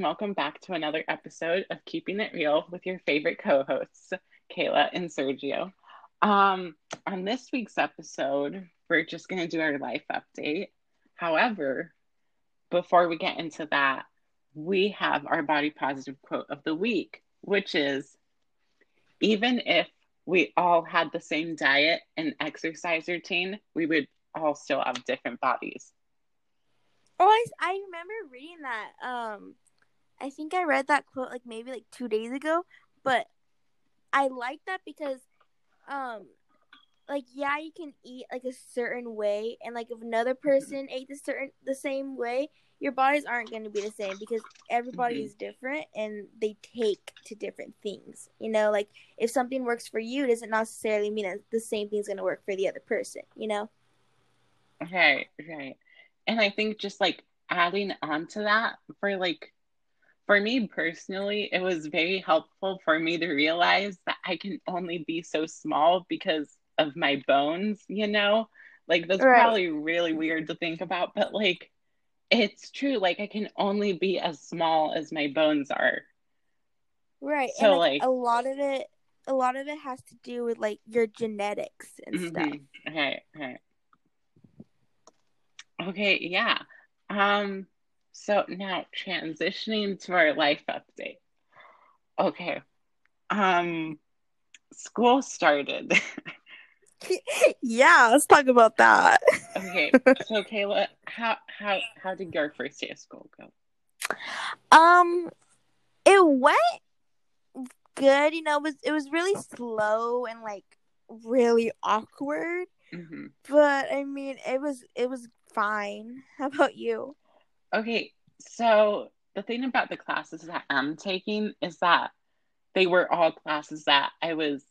and welcome back to another episode of Keeping It Real with your favorite co hosts, Kayla and Sergio. Um, on this week's episode, we're just going to do our life update. However, before we get into that, we have our body positive quote of the week, which is even if we all had the same diet and exercise routine, we would all still have different bodies. Oh, I, I remember reading that. Um, I think I read that quote like maybe like two days ago, but I like that because, um, like yeah, you can eat like a certain way, and like if another person ate the certain the same way, your bodies aren't going to be the same because everybody Mhm. is different and they take to different things. You know, like if something works for you, doesn't necessarily mean that the same thing's going to work for the other person. You know? Right, right. And I think just like adding on to that for like for me personally, it was very helpful for me to realize that I can only be so small because of my bones, you know? Like that's Right. probably really weird to think about, but like it's true. Like I can only be as small as my bones are. Right. So, and like, like- a lot of it a lot of it has to do with like your genetics and stuff. Mhm. Right, right. Okay, yeah. Um, so now transitioning to our life update. Okay. Um, school started. yeah, let's talk about that. Okay, so Kayla, how how how did your first day of school go? Um it went good, you know, it was it was really slow and like really awkward, hmm but I mean, it was it was fine. How about you? Okay, so the thing about the classes that I'm taking is that they were all classes that I was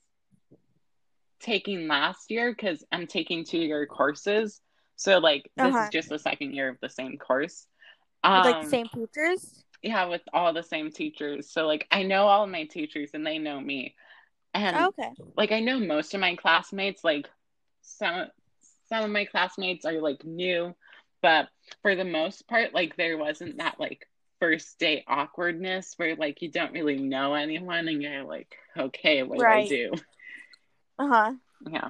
taking last year because I'm taking two year courses. So like this Uh-huh. is just the second year of the same course. With Um, like the same teachers? yeah, with all the same teachers. So like I know all of my teachers and they know me. And Okay. like I know most of my classmates, like some some of my classmates are like new, but for the most part, like there wasn't that like first day awkwardness where like you don't really know anyone and you're like, okay, what do I do? Uh-huh. Yeah.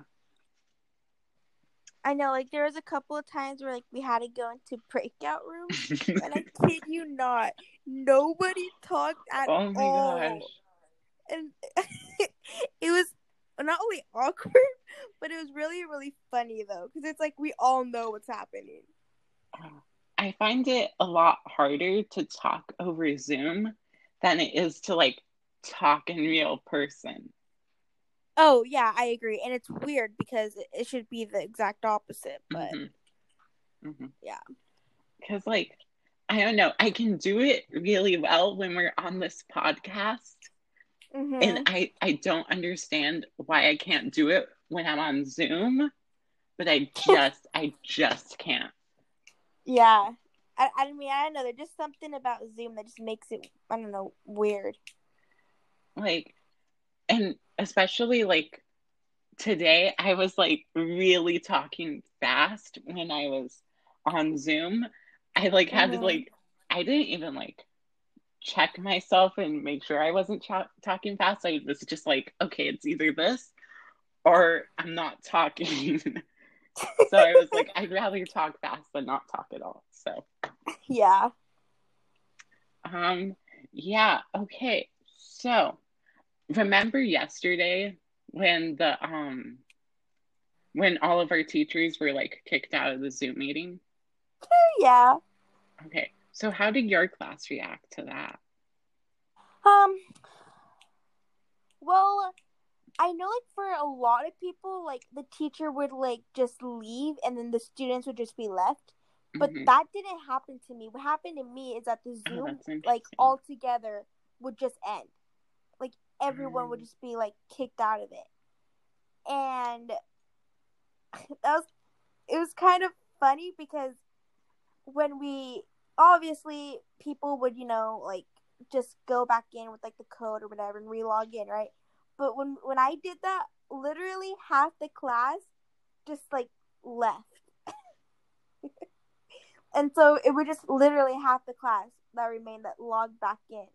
I know like there was a couple of times where like we had to go into breakout rooms and I kid you not, nobody talked at oh my all. gosh. And it was not only awkward, but it was really, really funny though, because it's like we all know what's happening. I find it a lot harder to talk over Zoom than it is to like talk in real person. Oh yeah, I agree, and it's weird because it, should be the exact opposite, but Mhm. Mhm. yeah. Because, like, I don't know, I can do it really well when we're on this podcast, Mhm. and I I don't understand why I can't do it when I'm on Zoom, but I just I just can't. Yeah. I, I mean, I don't know. There's just something about Zoom that just makes it, I don't know, weird. Like, and especially like today, I was like really talking fast when I was on Zoom. I like had to Mhm. like I didn't even like check myself and make sure I wasn't ch- talking fast. I was just like, okay, it's either this or I'm not talking. so I was like, I'd rather talk fast than not talk at all. So, Yeah. um, yeah, okay. So, remember yesterday when the um when all of our teachers were like kicked out of the Zoom meeting? Yeah. Okay. So how did your class react to that? Um. Well, I know, like for a lot of people, like the teacher would like just leave, and then the students would just be left. But Mhm. that didn't happen to me. What happened to me is that the Oh, Zoom, that's like all together, would just end. Like everyone would Mm. just be like kicked out of it, and that was it was kind of funny because when we obviously people would you know like just go back in with like the code or whatever and relog in right but when when i did that literally half the class just like left and so it was just literally half the class that remained that logged back in,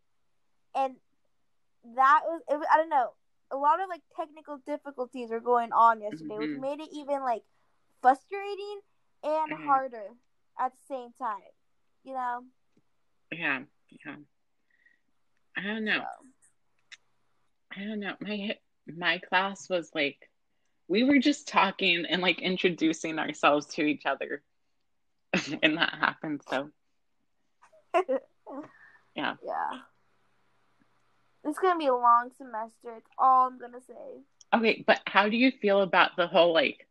and that was, it was I don't know a lot of like technical difficulties were going on yesterday, mm-hmm. which made it even like frustrating and mm-hmm. harder at the same time. You know. Yeah, yeah. I don't know. So. I don't know. My my class was like we were just talking and like introducing ourselves to each other. And that happened so. Yeah. Yeah. It's gonna be a long semester. It's all i'm gonna say. Okay but how do you feel about the whole like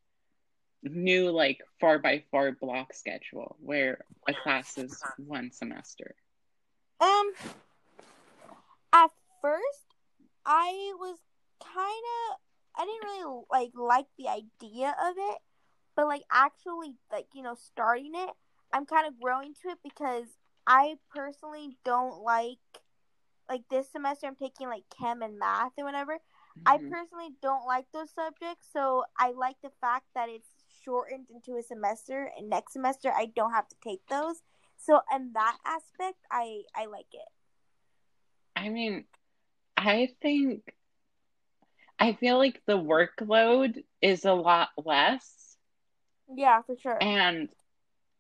new like four by four block schedule where a class is one semester? Um at first i was kind of I didn't really like like the idea of it, but like actually like you know starting it, I'm kind of growing to it because I personally don't like like this semester I'm taking like chem and math and whatever. Mm-hmm. I personally don't like those subjects, so I like the fact that it's shortened into a semester and next semester I don't have to take those. So in that aspect, I I like it. I mean, I think I feel like the workload is a lot less. Yeah, for sure. And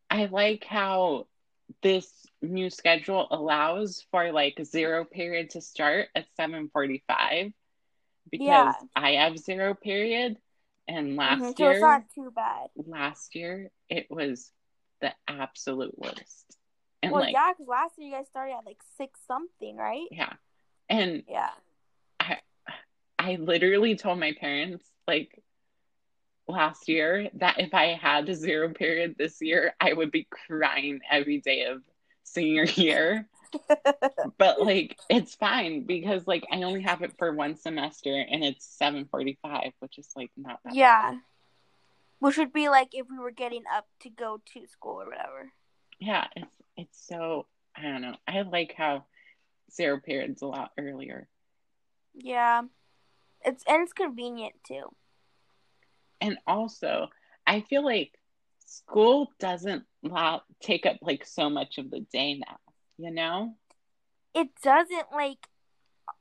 I like how this new schedule allows for like zero period to start at 7:45 because yeah. I have zero period and last mm-hmm, so year it's not too bad. Last year it was the absolute worst. And well, like, yeah, because last year you guys started at like six something, right? Yeah, and yeah, I I literally told my parents like last year that if I had a zero period this year, I would be crying every day of senior year. but like it's fine because like I only have it for one semester and it's 7:45, which is like not that Yeah. Bad. Which would be like if we were getting up to go to school or whatever. Yeah, it's it's so I don't know. I like how zero periods a lot earlier. Yeah. It's and it's convenient too. And also, I feel like school doesn't allow, take up like so much of the day now. You know, it doesn't like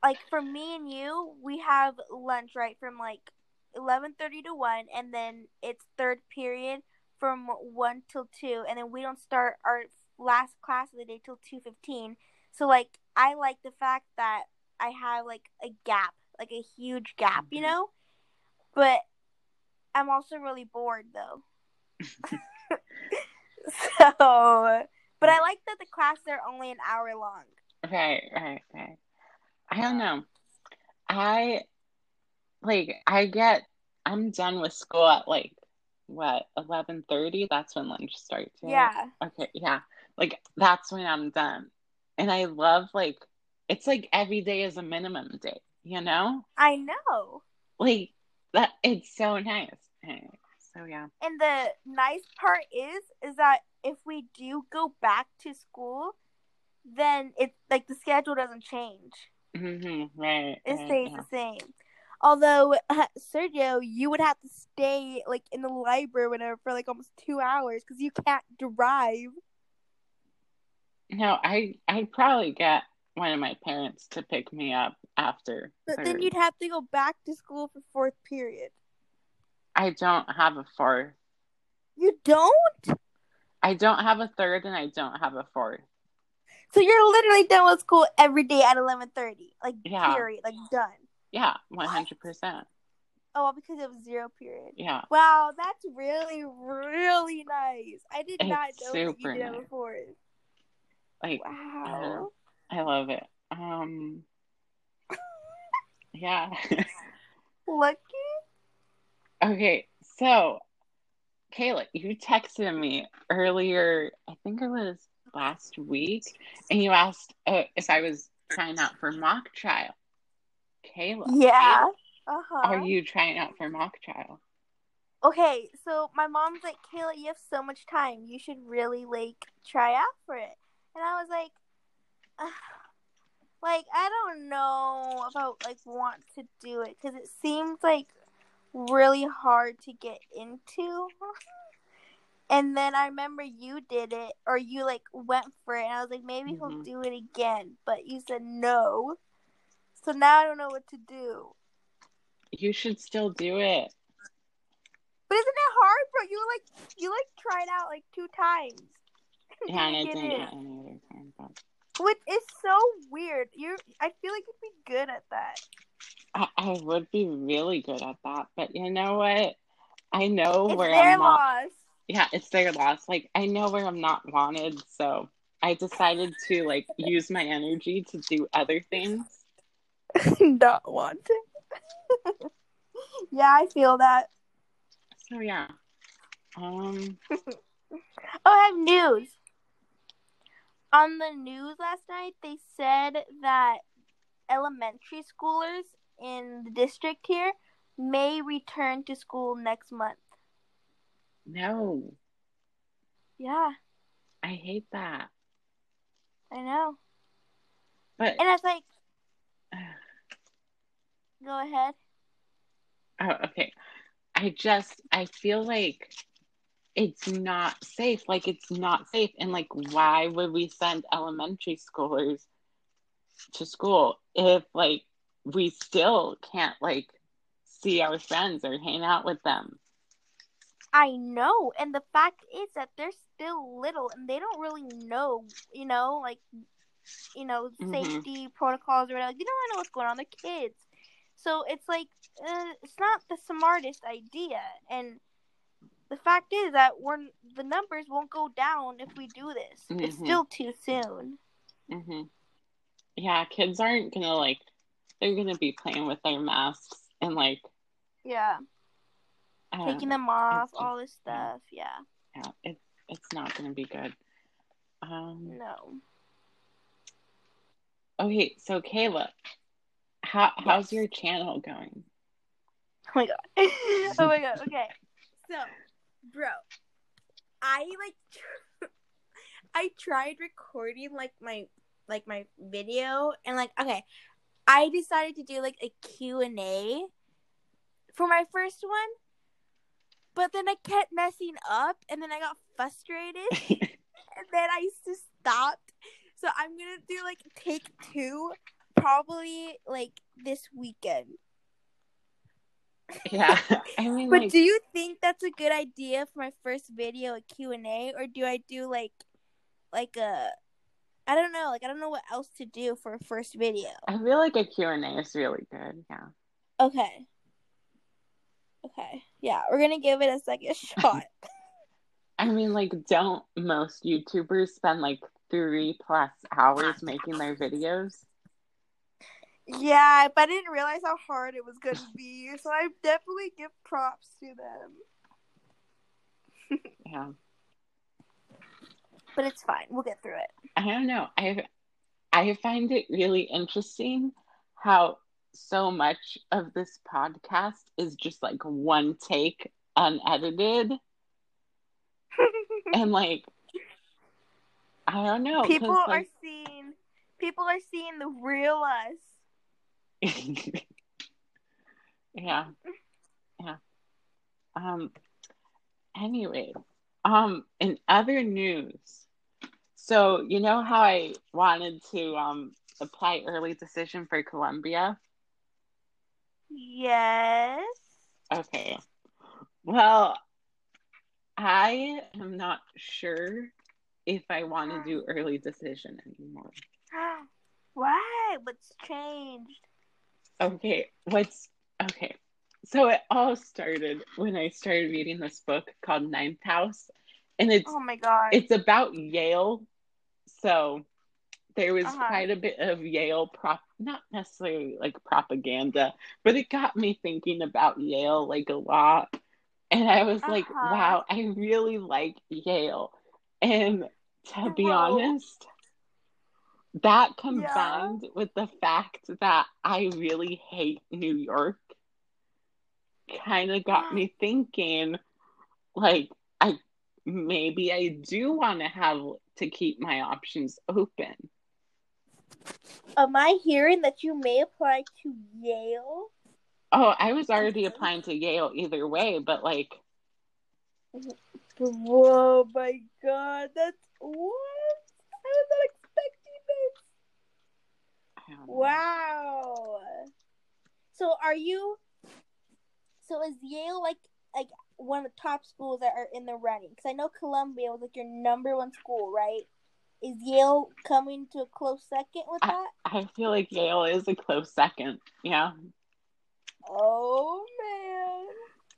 like for me and you, we have lunch right from like eleven thirty to one, and then it's third period from one till two, and then we don't start our last class of the day till two fifteen. So like, I like the fact that I have like a gap like a huge gap, you mm-hmm. know? But I'm also really bored though. so, but I like that the classes are only an hour long. Right, right, right. I don't know. I like I get I'm done with school at like what, eleven thirty? That's when lunch starts. Yeah. Okay, yeah. Like that's when I'm done. And I love like it's like every day is a minimum day you know? I know. Like that it's so nice. So yeah. And the nice part is is that if we do go back to school, then it's like the schedule doesn't change. Mm-hmm. Right. It right, stays yeah. the same. Although uh, Sergio, you would have to stay like in the library whatever for like almost two hours because you can't drive. No, I I probably get one of my parents to pick me up after. But third. then you'd have to go back to school for fourth period. I don't have a fourth. You don't? I don't have a third and I don't have a fourth. So you're literally done with school every day at eleven thirty. Like yeah. period. Like done. Yeah, one hundred percent. Oh, because it was zero period. Yeah. Wow, that's really, really nice. I did it's not know that you did nice. have a fourth. Like wow. I love it. Um, yeah. Lucky. Okay, so Kayla, you texted me earlier. I think it was last week, and you asked uh, if I was trying out for mock trial. Kayla. Yeah. Uh-huh. Are you trying out for mock trial? Okay, so my mom's like, Kayla, you have so much time. You should really like try out for it. And I was like, like I don't know about like want to do it because it seems like really hard to get into. And then I remember you did it, or you like went for it, and I was like, maybe he'll Mhm. do it again. But you said no. So now I don't know what to do. You should still do it. But isn't it hard, bro? You like you like tried out like two times. Yeah, Didn't didn't get get any other time, but Which is so weird. You, I feel like you'd be good at that. I, I would be really good at that. But you know what? I know It's where I'm not. loss. Yeah, it's their loss. Like I know where I'm not wanted, so I decided to like use my energy to do other things. Not wanting. yeah, I feel that. So yeah. Um. Oh, I have news. On the news last night, they said that elementary schoolers in the district here may return to school next month. No, Yeah, I hate that. I know. But And it's like, go ahead. oh, okay. I just I feel like it's not safe. Like it's not safe. And like why would we send elementary schoolers to school if like we still can't like see our friends or hang out with them? I know. And the fact is that they're still little and they don't really know, you know, like, you know, Mhm. safety protocols or whatever. Like, they don't really know what's going on. They're kids. So it's like, uh, it's not the smartest idea. And the fact is that we're, the numbers won't go down if we do this. It's Mhm. still too soon. hmm Yeah, kids aren't gonna like they're gonna be playing with their masks and like Yeah. Taking know. them off, just- all this stuff. Yeah. yeah, it's it's not gonna be good. Um No. okay, so Kayla, how how's your channel going? Oh my god. oh my god. Okay. So, bro, I like I tried recording like my like my video and like okay, I decided to do like a Q&A for my first one. But then I kept messing up and then I got frustrated and then I just stopped. So I'm going to do like take 2 probably like this weekend. Yeah. I mean But like do you think that's a good idea for my first video, a Q&A, or do I do like like a I don't know, like I don't know what else to do for a first video. I feel like a Q&A is really good. Yeah. Okay. Okay. Yeah, we're going to give it a second shot. I mean like don't most YouTubers spend like 3 plus hours making their videos? Yeah, but I didn't realize how hard it was going to be, so I definitely give props to them. Yeah. But it's fine. We'll get through it. I don't know. I I find it really interesting how so much of this podcast is just like one take unedited and like I don't know. people are like- seeing people are seeing the real us. yeah. Yeah. Um anyway, um in other news. So, you know how I wanted to um apply early decision for Columbia? Yes. Okay. Well, I am not sure if I want to do early decision anymore. Why? What's changed? Okay, what's okay? So it all started when I started reading this book called Ninth House, and it's Oh my god. it's about Yale. So there was Uh-huh. quite a bit of Yale prop, not necessarily like propaganda, but it got me thinking about Yale like a lot. And I was like, Uh-huh. wow, I really like Yale. And to be Whoa. honest, that combined with the fact that I really hate New York kind of got me thinking like I maybe I do want to have to keep my options open. Am I hearing that you may apply to Yale? Oh, I was already Okay. applying to Yale either way, but like Whoa, my God, that's what? I was not expecting this. I don't know. Wow. So are you? So is Yale like like one of the top schools that are in the running? Because I know Columbia was like your number one school, right? Is Yale coming to a close second with that? I feel like Yale is a close second. Yeah. Oh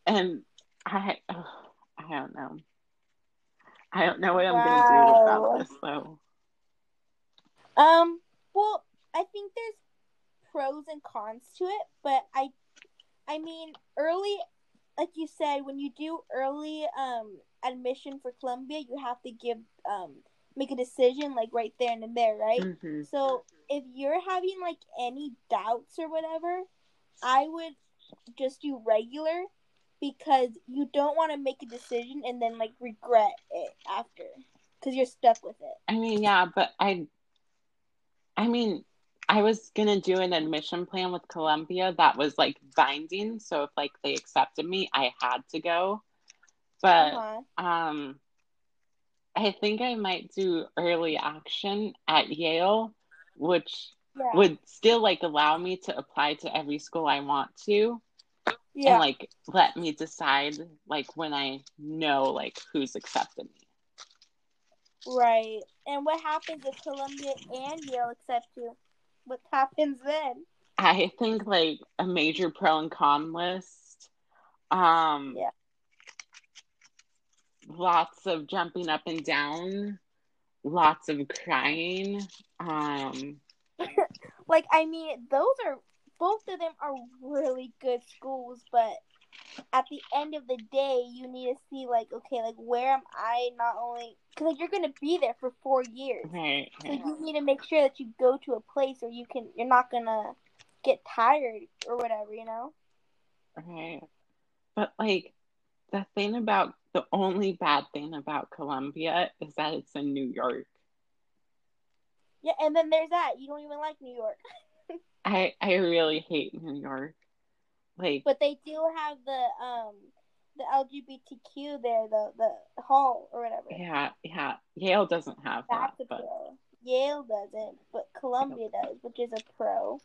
man. And I, ugh, I don't know. I don't know what I'm gonna do about this though. Um. Well, I think there's pros and cons to it, but I, I mean, early, like you said, when you do early um admission for Columbia, you have to give um make a decision like right then and there, right? hmm So if you're having like any doubts or whatever, I would just do regular because you don't want to make a decision and then like regret it after because you're stuck with it. I mean, yeah, but I, I mean, I was gonna do an admission plan with Columbia that was like binding. So if like they accepted me, I had to go. But Uh-huh. um, I think I might do early action at Yale, which Yeah. would still like allow me to apply to every school I want to yeah. and like let me decide like when I know like who's accepted me. right. And what happens if Columbia and Yale accept you? What happens then? I think like a major pro and con list. Um Yeah. lots of jumping up and down, lots of crying. Um Like, I mean, those are both of them are really good schools, but at the end of the day, you need to see like, okay, like where am I? Not only because like you're gonna be there for four years, right, so right. you need to make sure that you go to a place where you can. You're not gonna get tired or whatever, you know. Right. But like the thing about the only bad thing about Columbia is that it's in New York. Yeah, and then there's that. You don't even like New York, I I really hate New York. Like but they do have the um the LGBTQ there, the the hall or whatever. yeah, yeah. Yale doesn't have that, That's a but pro. Yale doesn't, but Columbia does, which is a pro.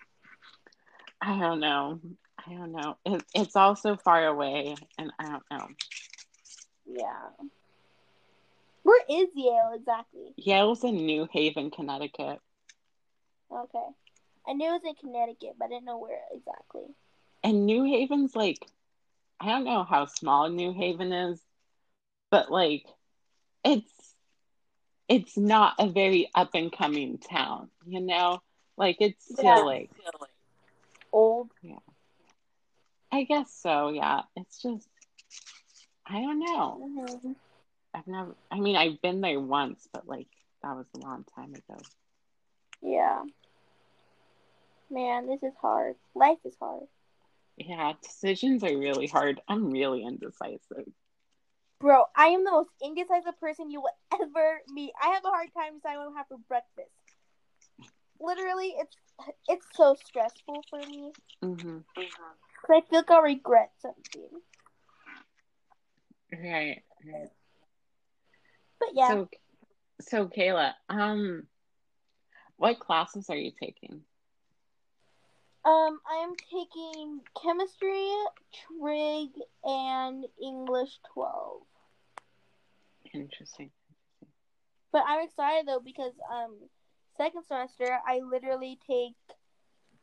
I don't know. I don't know. It, it's also far away, and I don't know. Yeah. Where is Yale exactly? Yale's in New Haven, Connecticut. Okay. I knew it was in Connecticut, but I didn't know where exactly. And New Haven's like, I don't know how small New Haven is, but like, it's it's not a very up and coming town, you know. Like it's still Yeah. like, Old. Yeah. I guess so. Yeah, it's just, I don't know. hmm I've never. I mean, I've been there once, but like that was a long time ago. Yeah. Man, this is hard. Life is hard. Yeah, decisions are really hard. I'm really indecisive. Bro, I am the most indecisive person you will ever meet. I have a hard time deciding what to have for breakfast. Literally, it's it's so stressful for me hmm because I feel like I'll regret something. Right. right. But yeah, So, so Kayla, um, what classes are you taking? Um, I am taking chemistry, trig, and English twelve. Interesting. But I'm excited though because um, second semester I literally take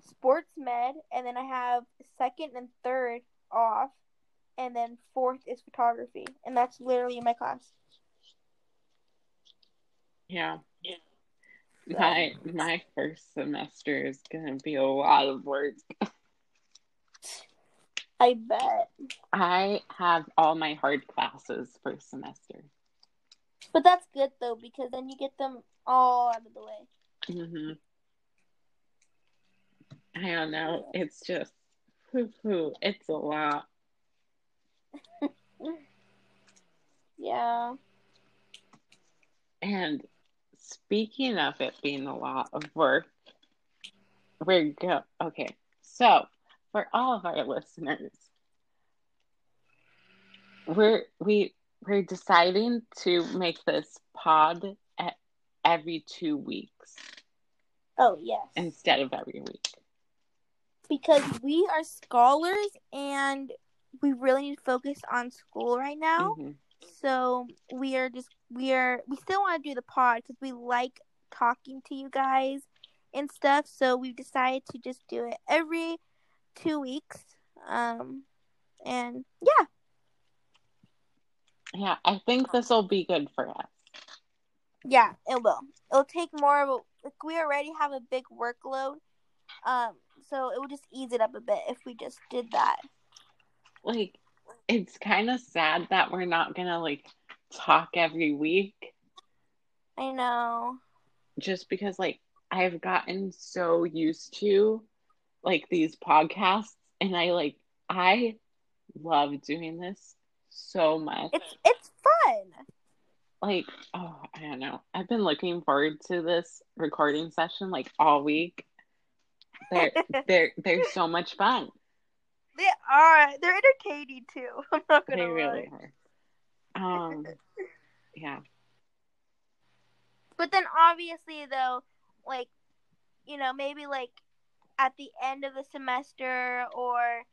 sports med, and then I have second and third off, and then fourth is photography, and that's literally my class. Yeah. Yeah. My my first semester is gonna be a lot of work. I bet. I have all my hard classes first semester. But that's good though because then you get them all out of the way. hmm I don't know. It's just, it's a lot. Yeah. And speaking of it being a lot of work, we're go. Okay, so for all of our listeners, we're we we're deciding to make this pod at every two weeks Oh yes. instead of every week. because we are scholars and we really need to focus on school right now. Mhm. So we are just we are we still want to do the pod because we like talking to you guys and stuff. So we've decided to just do it every two weeks. Um, and yeah, Yeah, I think this will be good for us. yeah, it will. It'll take more of a like we already have a big workload. Um, so it would just ease it up a bit if we just did that. Like, it's kind of sad that we're not gonna like talk every week I know. just because like I've gotten so used to like these podcasts and I like I love doing this so much. It's it's fun. Like, oh, I don't know. I've been looking forward to this recording session like all week. They're they're they're so much fun. They are. They're entertaining too. I'm not gonna They lie. really are. Um yeah. But then obviously though, like, you know, maybe like at the end of the semester or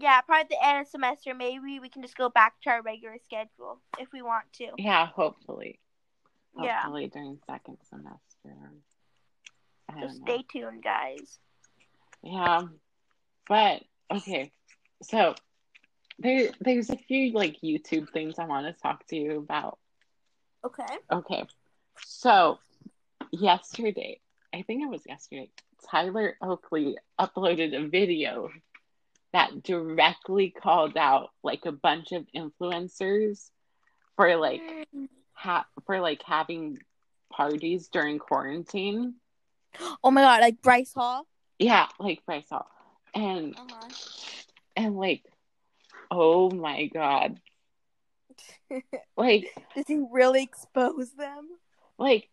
yeah, probably at the end of the semester, maybe we can just go back to our regular schedule if we want to. Yeah, hopefully. Yeah. Hopefully during second semester. So don't know. stay tuned, guys. Yeah. But okay. So there there's a few like YouTube things I want to talk to you about. Okay. Okay. So yesterday, I think it was yesterday, Tyler Oakley uploaded a video that directly called out like a bunch of influencers for like ha- for like having parties during quarantine. Oh my god, like Bryce Hall. Yeah, like Bryce Hall. And Uh-huh. and like oh my god. Like Does he really expose them? like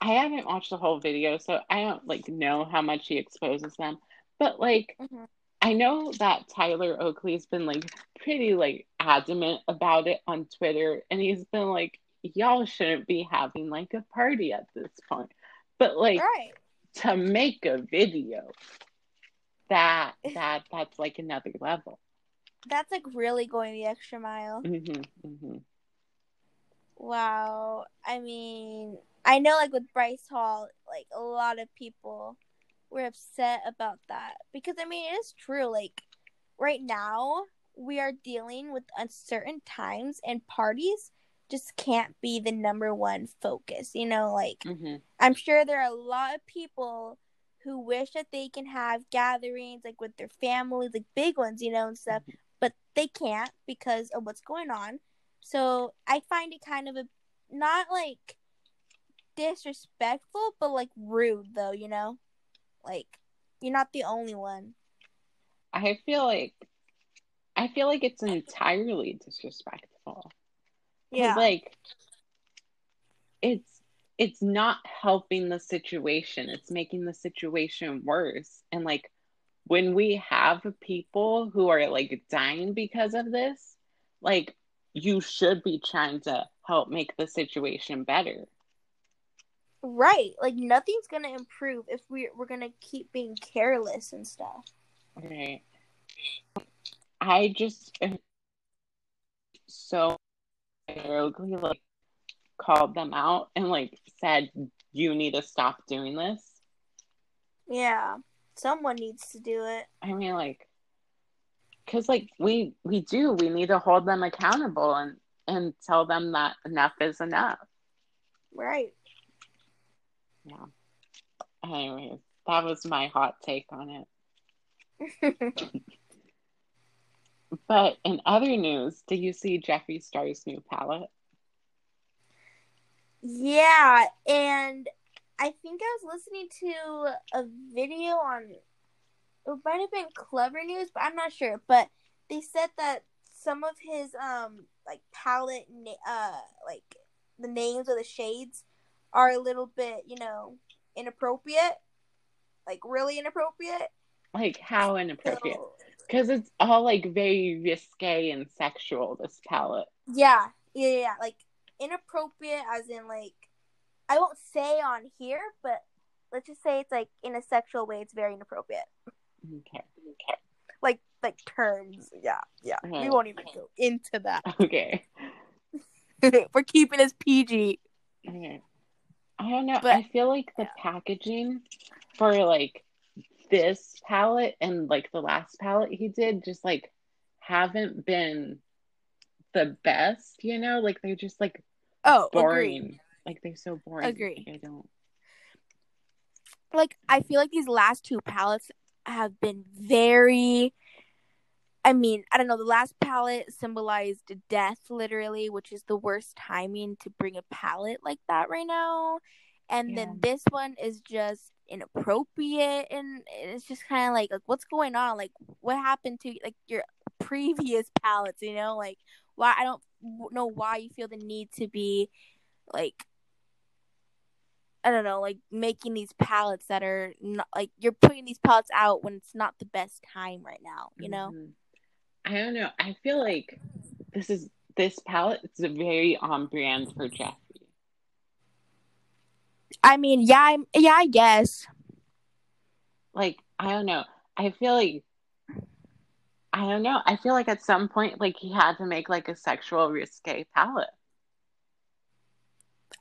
I haven't watched the whole video, so I don't like know how much he exposes them. But like Mhm. I know that Tyler Oakley's been like pretty like adamant about it on Twitter and he's been like y'all shouldn't be having like a party at this point. But like right. to make a video that that that's like another level. That's like really going the extra mile. hmm hmm Wow. I mean, I know like with Bryce Hall, like a lot of people were upset about that because I mean, it is true like right now we are dealing with uncertain times and parties just can't be the number one focus. You know, like hmm I'm sure there are a lot of people who wish that they can have gatherings like with their families, like big ones, you know, and stuff, but they can't because of what's going on. So I find it kind of a not like disrespectful, but like rude though, you know? Like you're not the only one. I feel like I feel like it's entirely disrespectful. Yeah. like it's it's not helping the situation it's making the situation worse and like when we have people who are like dying because of this like you should be trying to help make the situation better right. Like nothing's gonna improve if we we're gonna keep being careless and stuff. right i just so ugly like called them out and like said you need to stop doing this Yeah. Someone needs to do it. I mean, like, because like we we do, we need to hold them accountable and and tell them that enough is enough. Right. Yeah. Anyways, that was my hot take on it. But in other news, did you see Jeffree Star's new palette? Yeah, and I think I was listening to a video on it might have been Clevver News, but I'm not sure. But they said that some of his um like palette na- uh like the names of the shades are a little bit, you know, inappropriate. Like really inappropriate. Like how inappropriate? So, Because it's all like very risque and sexual, this palette. Yeah, yeah, yeah. Like inappropriate, as in like I won't say on here, but let's just say it's like in a sexual way. It's very inappropriate. Okay. Okay. Like like terms. Yeah, yeah. We won't even go into that. Okay. We're keeping this PG. Okay. I don't know. But- I feel like the packaging for like this palette and like the last palette he did just like haven't been the best, you know? Like they're just like Oh, boring. agreed. Like they're so boring. Agree. I don't. like I feel like these last two palettes have been very I mean, I don't know, the last palette symbolized death literally, which is the worst timing to bring a palette like that right now. And Yeah. then this one is just inappropriate and it's just kind of like like what's going on? Like what happened to like your previous palettes, you know? Like why I don't know why you feel the need to be like I don't know, like making these palettes that are not like you're putting these palettes out when it's not the best time right now, you know? Mhm. I don't know. I feel like this is this palette is a very on brand for Jeffree. I mean, yeah, I'm, yeah, I guess. Like, I don't know. I feel like I don't know. I feel like at some point like he had to make like a sexual risque palette.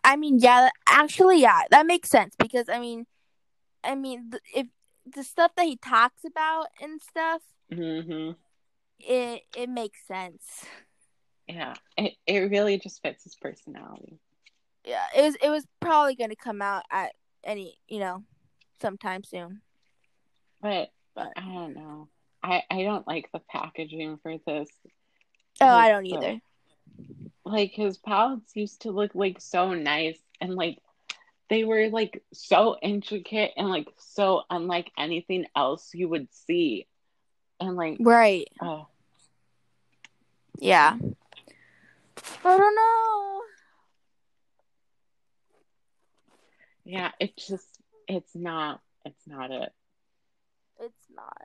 I mean, yeah, actually, yeah, that makes sense because I mean, I mean, th- if the stuff that he talks about and stuff, hmm it it makes sense. Yeah. It it really just fits his personality. Yeah, it was it was probably going to come out at any, you know, sometime soon. But But I don't know. I I don't like the packaging for this. oh, I don't the- either. Like his palettes used to look like so nice and like they were like so intricate and like so unlike anything else you would see and like Right. oh Yeah. I don't know. yeah it's just it's not it's not it It's not.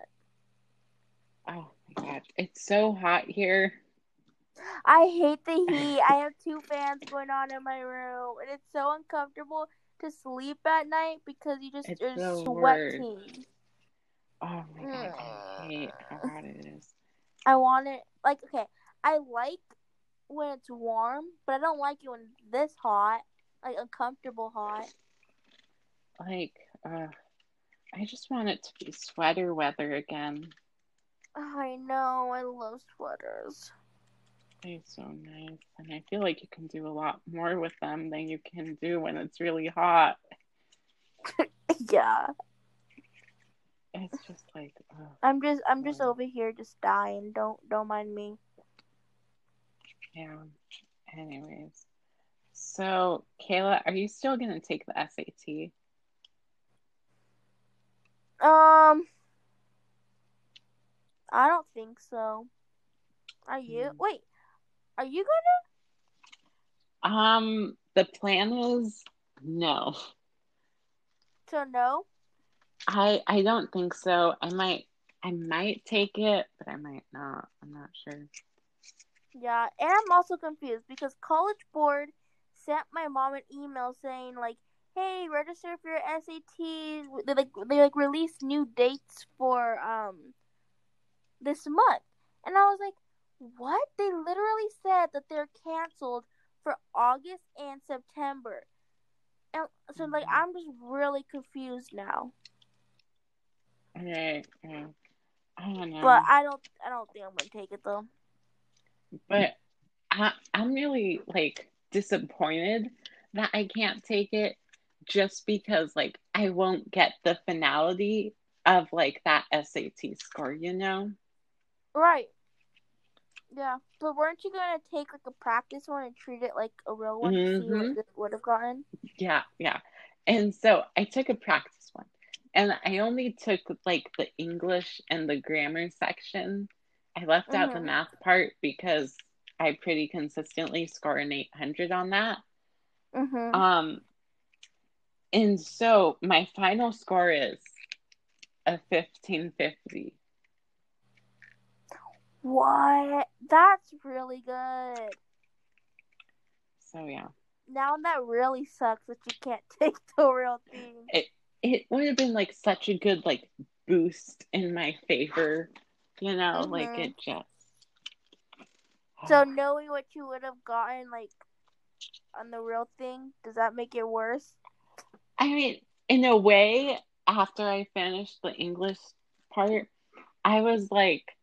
oh my god it's so hot here I hate the heat. I have two fans going on in my room, and it's so uncomfortable to sleep at night because you just It's are the sweating. oh my god i hate how hot it is I want it like okay. I like when it's warm, but I don't like it when it's this hot, like uncomfortable hot. like uh i just want it to be sweater weather again I know. I love sweaters. They're so nice. And I feel like you can do a lot more with them than you can do when it's really hot. yeah. It's just like, oh, I'm just I'm just over here just dying. Don't don't mind me. yeah. Anyways. So, Kayla, are you still going to take the SAT? Um I don't think so. Are you? Mm. Wait. Are you gonna? Um, the plan is no. So no? I I don't think so. I might I might take it, but I might not. I'm not sure. Yeah, and I'm also confused because College Board sent my mom an email saying like, "Hey, register for your SATs." They like they like released new dates for um this month, and I was like, "What?" They literally said that they're canceled for August and September, and so like Mhm. I'm just really confused now. Okay, okay. I don't know. But I don't I don't think I'm gonna take it though. but I, I'm really like disappointed that I can't take it just because like I won't get the finality of like that SAT score, you know? Right. Yeah, but weren't you gonna take like a practice one and treat it like a real one to see what this would have gotten? Yeah, yeah. And so I took a practice one and I only took like the English and the grammar section. I left out the Mhm. math part because I pretty consistently score an 800 on that. Mm-hmm. Um, and so my final score is a fifteen fifty. What? That's really good. So yeah. Now that really sucks that you can't take the real thing. It it would have been like such a good like boost in my favor, you know, mm-hmm. like it just So knowing what you would have gotten like on the real thing, does that make it worse? I mean, in a way, after I finished the English part, I was like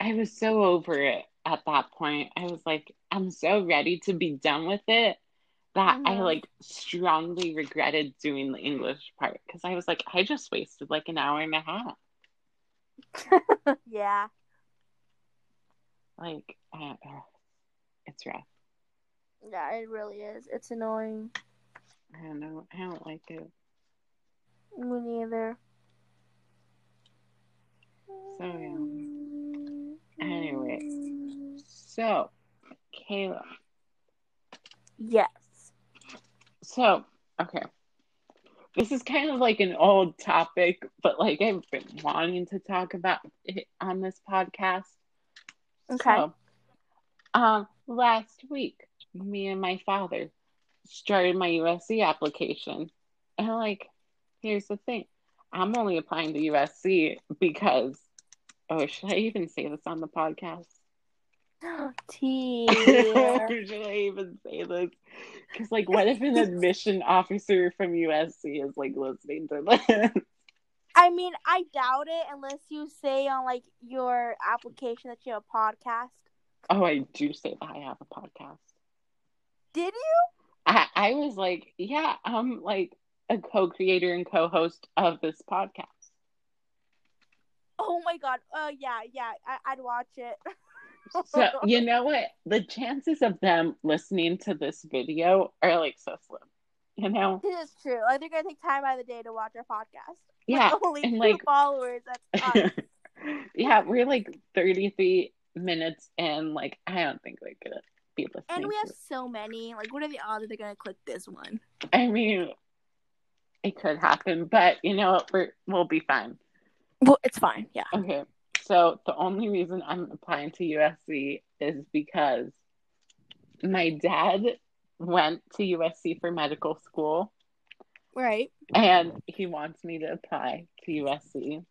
I was so over it at that point. I was like, I'm so ready to be done with it that mm-hmm. I like strongly regretted doing the English part because I was like, I just wasted like an hour and a half. yeah. Like, uh, it's rough. Yeah, it really is. It's annoying. I don't know. I don't like it. Me neither. So yeah. Anyway, so Kayla. Yes. So okay, this is kind of like an old topic, but like I've been wanting to talk about it on this podcast. Okay. So, um, last week, me and my father started my USC application, and like, here's the thing: I'm only applying to USC because Oh, should I even say this on the podcast? Oh, T. should I even say this? Because, like, what if an admission officer from USC is like listening to this? I mean, I doubt it unless you say on like your application that you have a podcast. Oh, I do say that I have a podcast. Did you? I, I was like, yeah, I'm like a co-creator and co-host of this podcast. Oh my god. Uh yeah, yeah. I- I'd watch it. so you know what? The chances of them listening to this video are like so slim. You know? It is true. Like they're gonna take time out of the day to watch our podcast. Yeah. With only two like followers. That's yeah, we're like 33 minutes and like I don't think we're gonna be listening. And we have so many. Like what are the odds that they're gonna click this one? I mean it could happen, but you know what? We're we'll be fine. Well, it's fine. Yeah. Okay. So the only reason I'm applying to USC is because my dad went to USC for medical school. Right. And he wants me to apply to USC.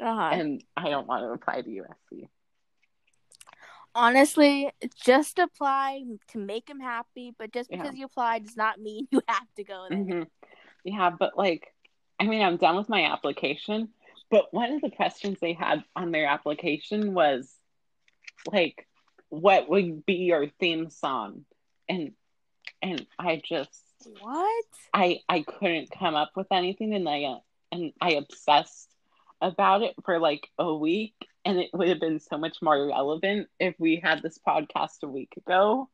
Uh-huh. And I don't want to apply to USC. Honestly, just apply to make him happy, but just because yeah. you apply does not mean you have to go there. Mm-hmm. Yeah, but like, I mean, I'm done with my application, but one of the questions they had on their application was like, what would be your theme song? And and I just what I I couldn't come up with anything, and I uh, and I obsessed about it for like a week, and it would have been so much more relevant if we had this podcast a week ago.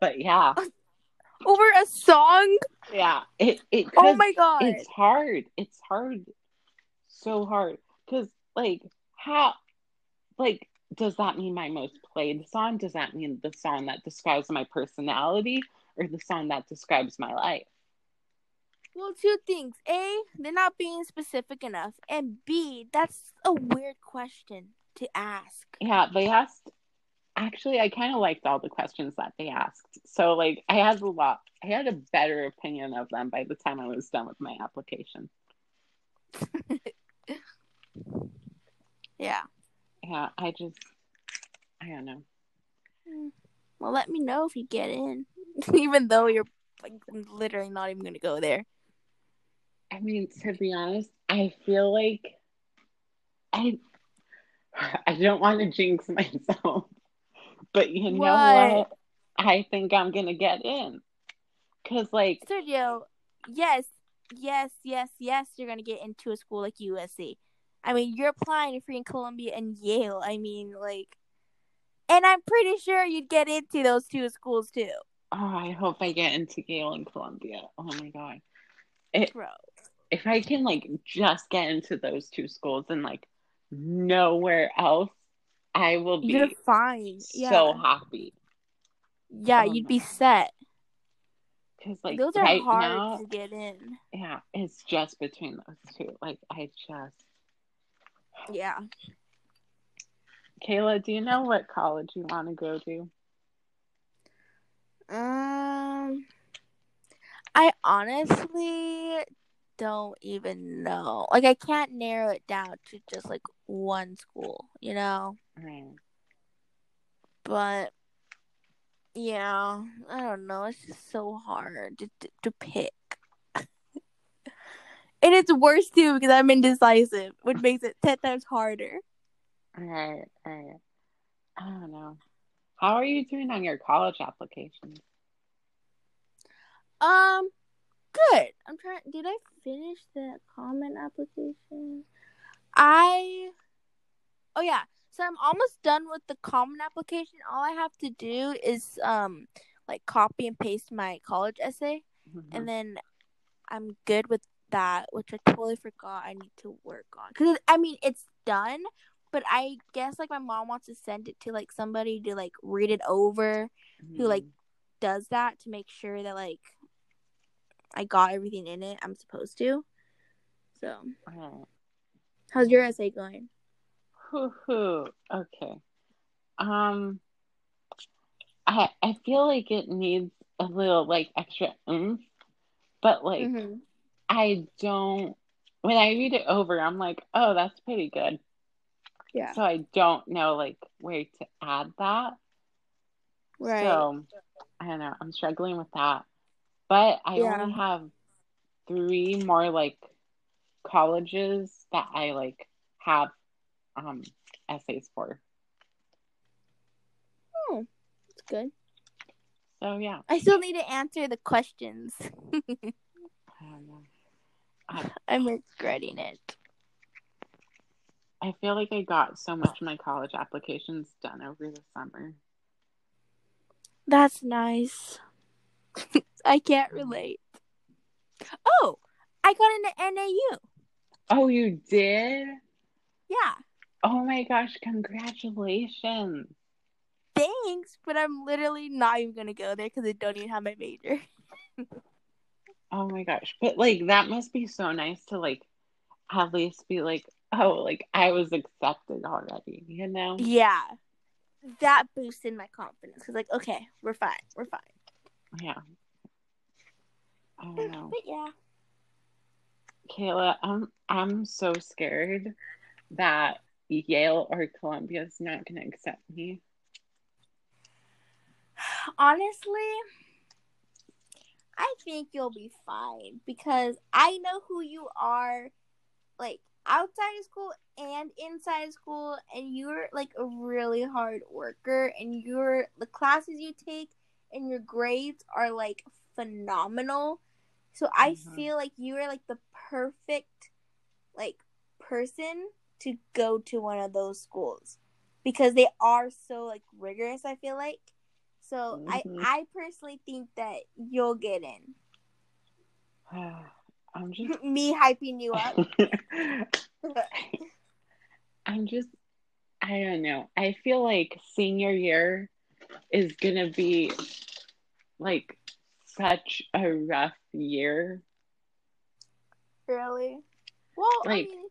But yeah. Over a song? Yeah. It it Oh my god. It's hard. It's hard so hard. Because like how like does that mean my most played song? Does that mean the song that describes my personality or the song that describes my life? Well two things. A they're not being specific enough. And b that's a weird question to ask. Yeah they asked actually i kind of liked all the questions that they asked. So like i had a lot i had a better opinion of them by the time i was done with my application yeah. Yeah, I just, I don't know. Hmm. Well, let me know if you get in, even though you're like literally not even going to go there. I mean, to be honest, I feel like I, I don't want to jinx myself, but you know what? what? I think I'm gonna get in, cause like Sergio, yes, yes, yes, yes, you're gonna get into a school like USC. I mean, you're applying for in Columbia and Yale. I mean, like, and I'm pretty sure you'd get into those two schools too. Oh, I hope I get into Yale and Columbia. Oh my god, it, bro. If I can like just get into those two schools and like nowhere else, I will be You're fine. So yeah. happy. Yeah, oh you'd be set because like those are right hard now, to get in. Yeah, it's just between those two. Like I just yeah. Kayla, do you know what college you want to go to? Um, I honestly don't even know. Like, I can't narrow it down to just like one school, you know. Right. But yeah, I don't know. It's just so hard to to, to pick. And it's worse too because I'm indecisive, which makes it ten times harder. Right, right. I don't know. How are you doing on your college application? Um, good. I'm trying. Did I finish the common application? I. Oh yeah. So I'm almost done with the common application. All I have to do is um like copy and paste my college essay, Mm-hmm. and then I'm good with that. Which I totally forgot I need to work on. Cause I mean it's done, but I guess like my mom wants to send it to like somebody to like read it over who, like, does that to make sure that like I got everything in it I'm supposed to. So, Right. how's your essay going? Hoo-hoo. Okay. Um, I I feel like it needs a little like extra oomph, but like Mhm. I don't. When I read it over, I'm like, oh, that's pretty good. Yeah. So I don't know like where to add that. Right. So I don't know. I'm struggling with that. But I Yeah. only have three more like colleges that I like have um essays for. oh, that's good. So yeah, I still need to answer the questions. I don't know. I, I'm regretting it. I feel like I got so much of my college applications done over the summer. That's nice. I can't relate. Oh, I got into NAU. Oh, you did? Yeah. Oh my gosh, congratulations. Thanks, but I'm literally not even gonna go there because I don't even have my major. Oh my gosh. But like that must be so nice to like at least be like, oh, like I was accepted already, you know? Yeah, that boosted my confidence. Cause like, okay, we're fine, we're fine. Yeah. Oh, I don't know. But yeah, Kayla, I'm I'm so scared that Yale or Columbia is not gonna accept me. honestly, I think you'll be fine because I know who you are, like outside of school and inside of school, and you're like a really hard worker, and your the classes you take and your grades are like phenomenal. So I Mhm. feel like you are like the perfect like person to go to one of those schools because they are so like rigorous. I feel like. So Mhm. I I personally think that you'll get in. I'm just Me hyping you up. I'm just I don't know. I feel like senior year is gonna be like such a rough year. really? Well, Like- I mean,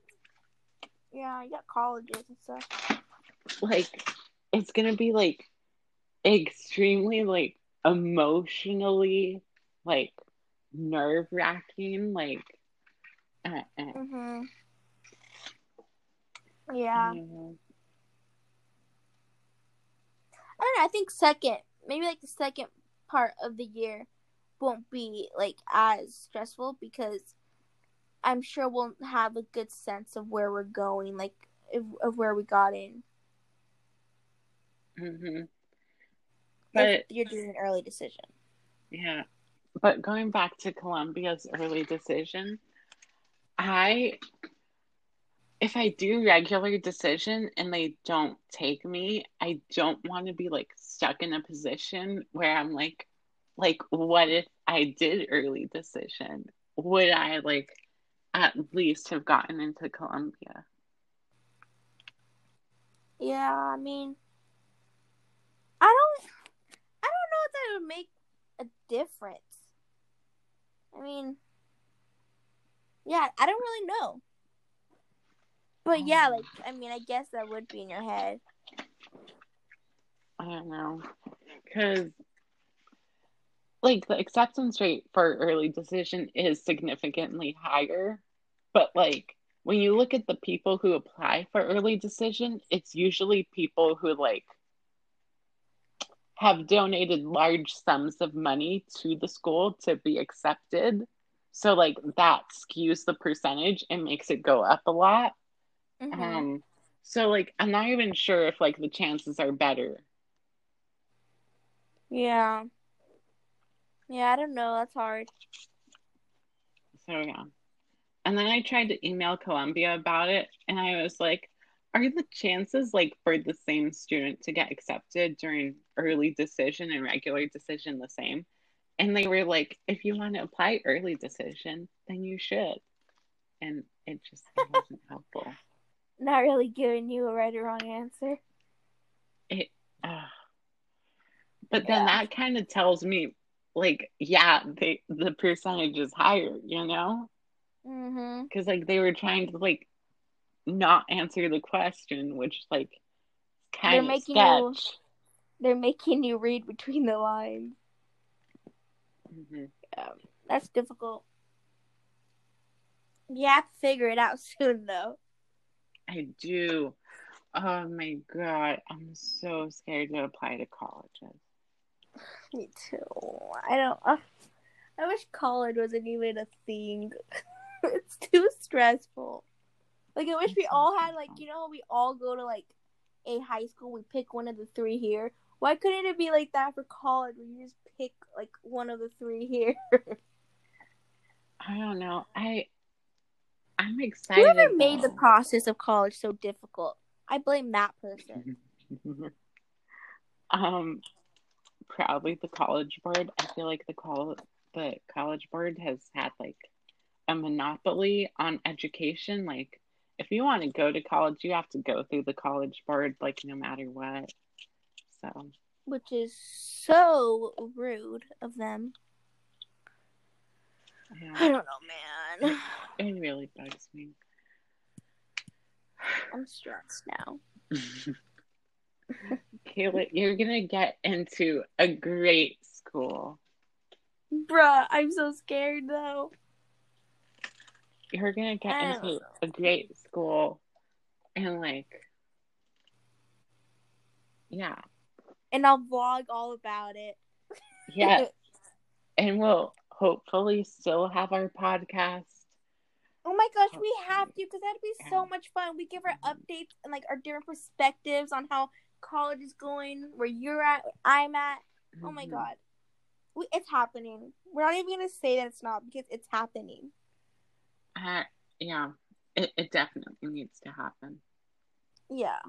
yeah, you got colleges and stuff. Like it's gonna be like extremely like emotionally like nerve wracking. Like uh, uh, Mhm. Yeah. I don't know. I think second, maybe like the second part of the year won't be like as stressful because I'm sure we'll have a good sense of where we're going, like if, of where we got in. Mhm. But you're doing an early decision. Yeah. But going back to Columbia's early decision, I if I do regular decision and they don't take me, I don't want to be like stuck in a position where I'm like like what if I did early decision? Would I like at least have gotten into Columbia? Yeah, I mean, I don't, don't know if that would make a difference. I mean, yeah, I don't really know. But yeah, um, like, I mean, I guess that would be in your head. I don't know. Because, like, the acceptance rate for early decision is significantly higher. But, like, when you look at the people who apply for early decision, it's usually people who, like, have donated large sums of money to the school to be accepted. So, like, that skews the percentage and makes it go up a lot. Mhm. Um, so like I'm not even sure if like the chances are better. yeah. Yeah, I don't know. That's hard. So yeah. And then I tried to email Columbia about it and I was like, are the chances like for the same student to get accepted during early decision and regular decision the same? And they were like, if you want to apply early decision, then you should. And it just wasn't helpful. Not really giving you a right or wrong answer. It uh, but then Yeah. that kind of tells me like yeah they the percentage is higher you know Mm-hmm. because like they were trying to like not answer the question which like kind They're of making sketch you- They're making you read between the lines. Mhm. That's difficult. You have to figure it out soon, though. i do oh my god i'm so scared to apply to colleges Me too. I don't. Uh, I wish college wasn't even a thing. it's too stressful. Like I wish we all had like you know we all go to like a high school. We pick one of the three here. Why couldn't it be like that for college? Where you just pick like one of the three here. i don't know i i'm excited Whoever made the process of college so difficult, I blame that person. um probably the college board i feel like the col the college board has had like a monopoly on education like if you want to go to college you have to go through the college board like no matter what so which is so rude of them. I don't know, man. it really bugs me I'm stressed now. Kayla, you're gonna get into a great school. Bruh, I'm so scared though. You're gonna get into a great school and like yeah. And I'll vlog all about it. Yeah. and we'll hopefully still have our podcast. oh my gosh, we have to because that'd be so much fun. We give our updates and like our different perspectives on how college is going, where you're at, where I'm at. Oh my Mhm. god. We, it's happening. We're not even gonna say that it's not because it's happening. Uh, yeah. It, it definitely needs to happen. Yeah.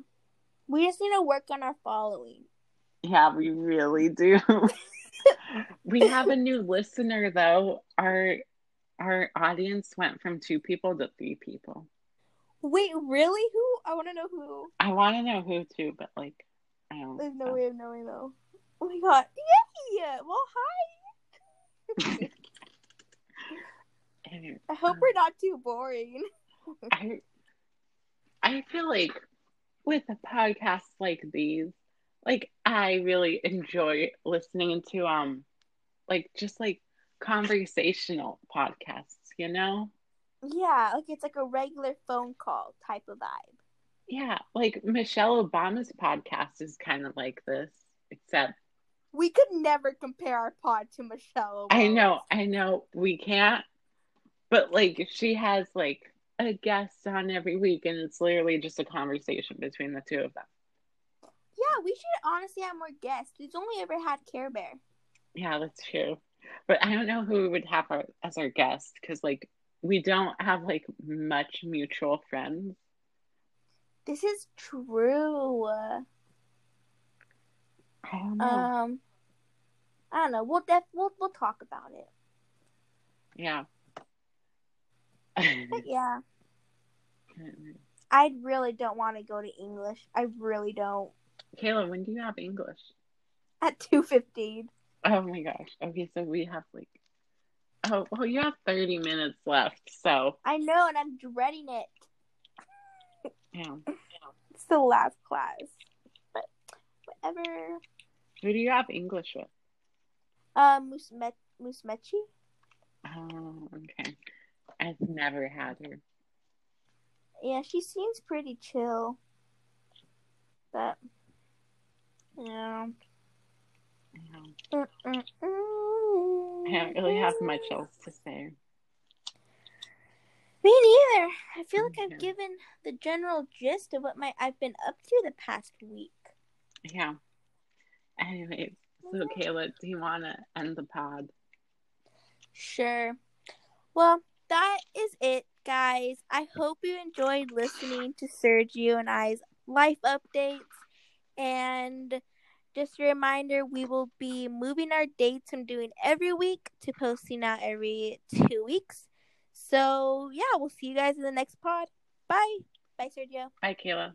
We just need to work on our following. Yeah, we really do. we have a new listener though. Our our audience went from two people to three people. Wait, really? Who? I want to know who. I want to know who too, but like, I don't. There's no know. way of knowing though. Oh my god! Yay! Well, hi. I hope um, we're not too boring. I I feel like with a podcast like these, like I really enjoy listening to um, like just like conversational podcasts. You know? Yeah, like it's like a regular phone call type of vibe. Yeah, like Michelle Obama's podcast is kind of like this, except We could never compare our pod to Michelle. I know, I know we can't, but like she has like a guest on every week, and it's literally just a conversation between the two of them. Yeah, we should honestly have more guests. We've only ever had Care Bear. Yeah, that's true. But I don't know who we would have our, as our guest because like we don't have like much mutual friends. This is true. I don't know. Um, I don't know. We'll def we'll we'll talk about it. yeah. But yeah, I really don't want to go to English. I really don't. Kayla, when do you have English? At two fifteen. Oh my gosh. Okay, so we have like oh well you have thirty minutes left, so I know, and I'm dreading it. yeah. It's the last class. But whatever. Who do you have English with? Um, Musme- Musmechi. Oh, okay. I've never had her. Yeah, she seems pretty chill. But yeah. Yeah. I don't really have much else to say. Me neither. I feel like I've given the general gist of what my I've been up to the past week. Yeah. Anyways, so Kayla, mm-hmm. do you want to end the pod? Sure. Well, that is it, guys. I hope you enjoyed listening to Sergio and I's life updates. And just a reminder, we will be moving our dates from doing every week to posting out every two weeks. So, yeah, we'll see you guys in the next pod. Bye. Bye, Sergio. Bye, Kayla.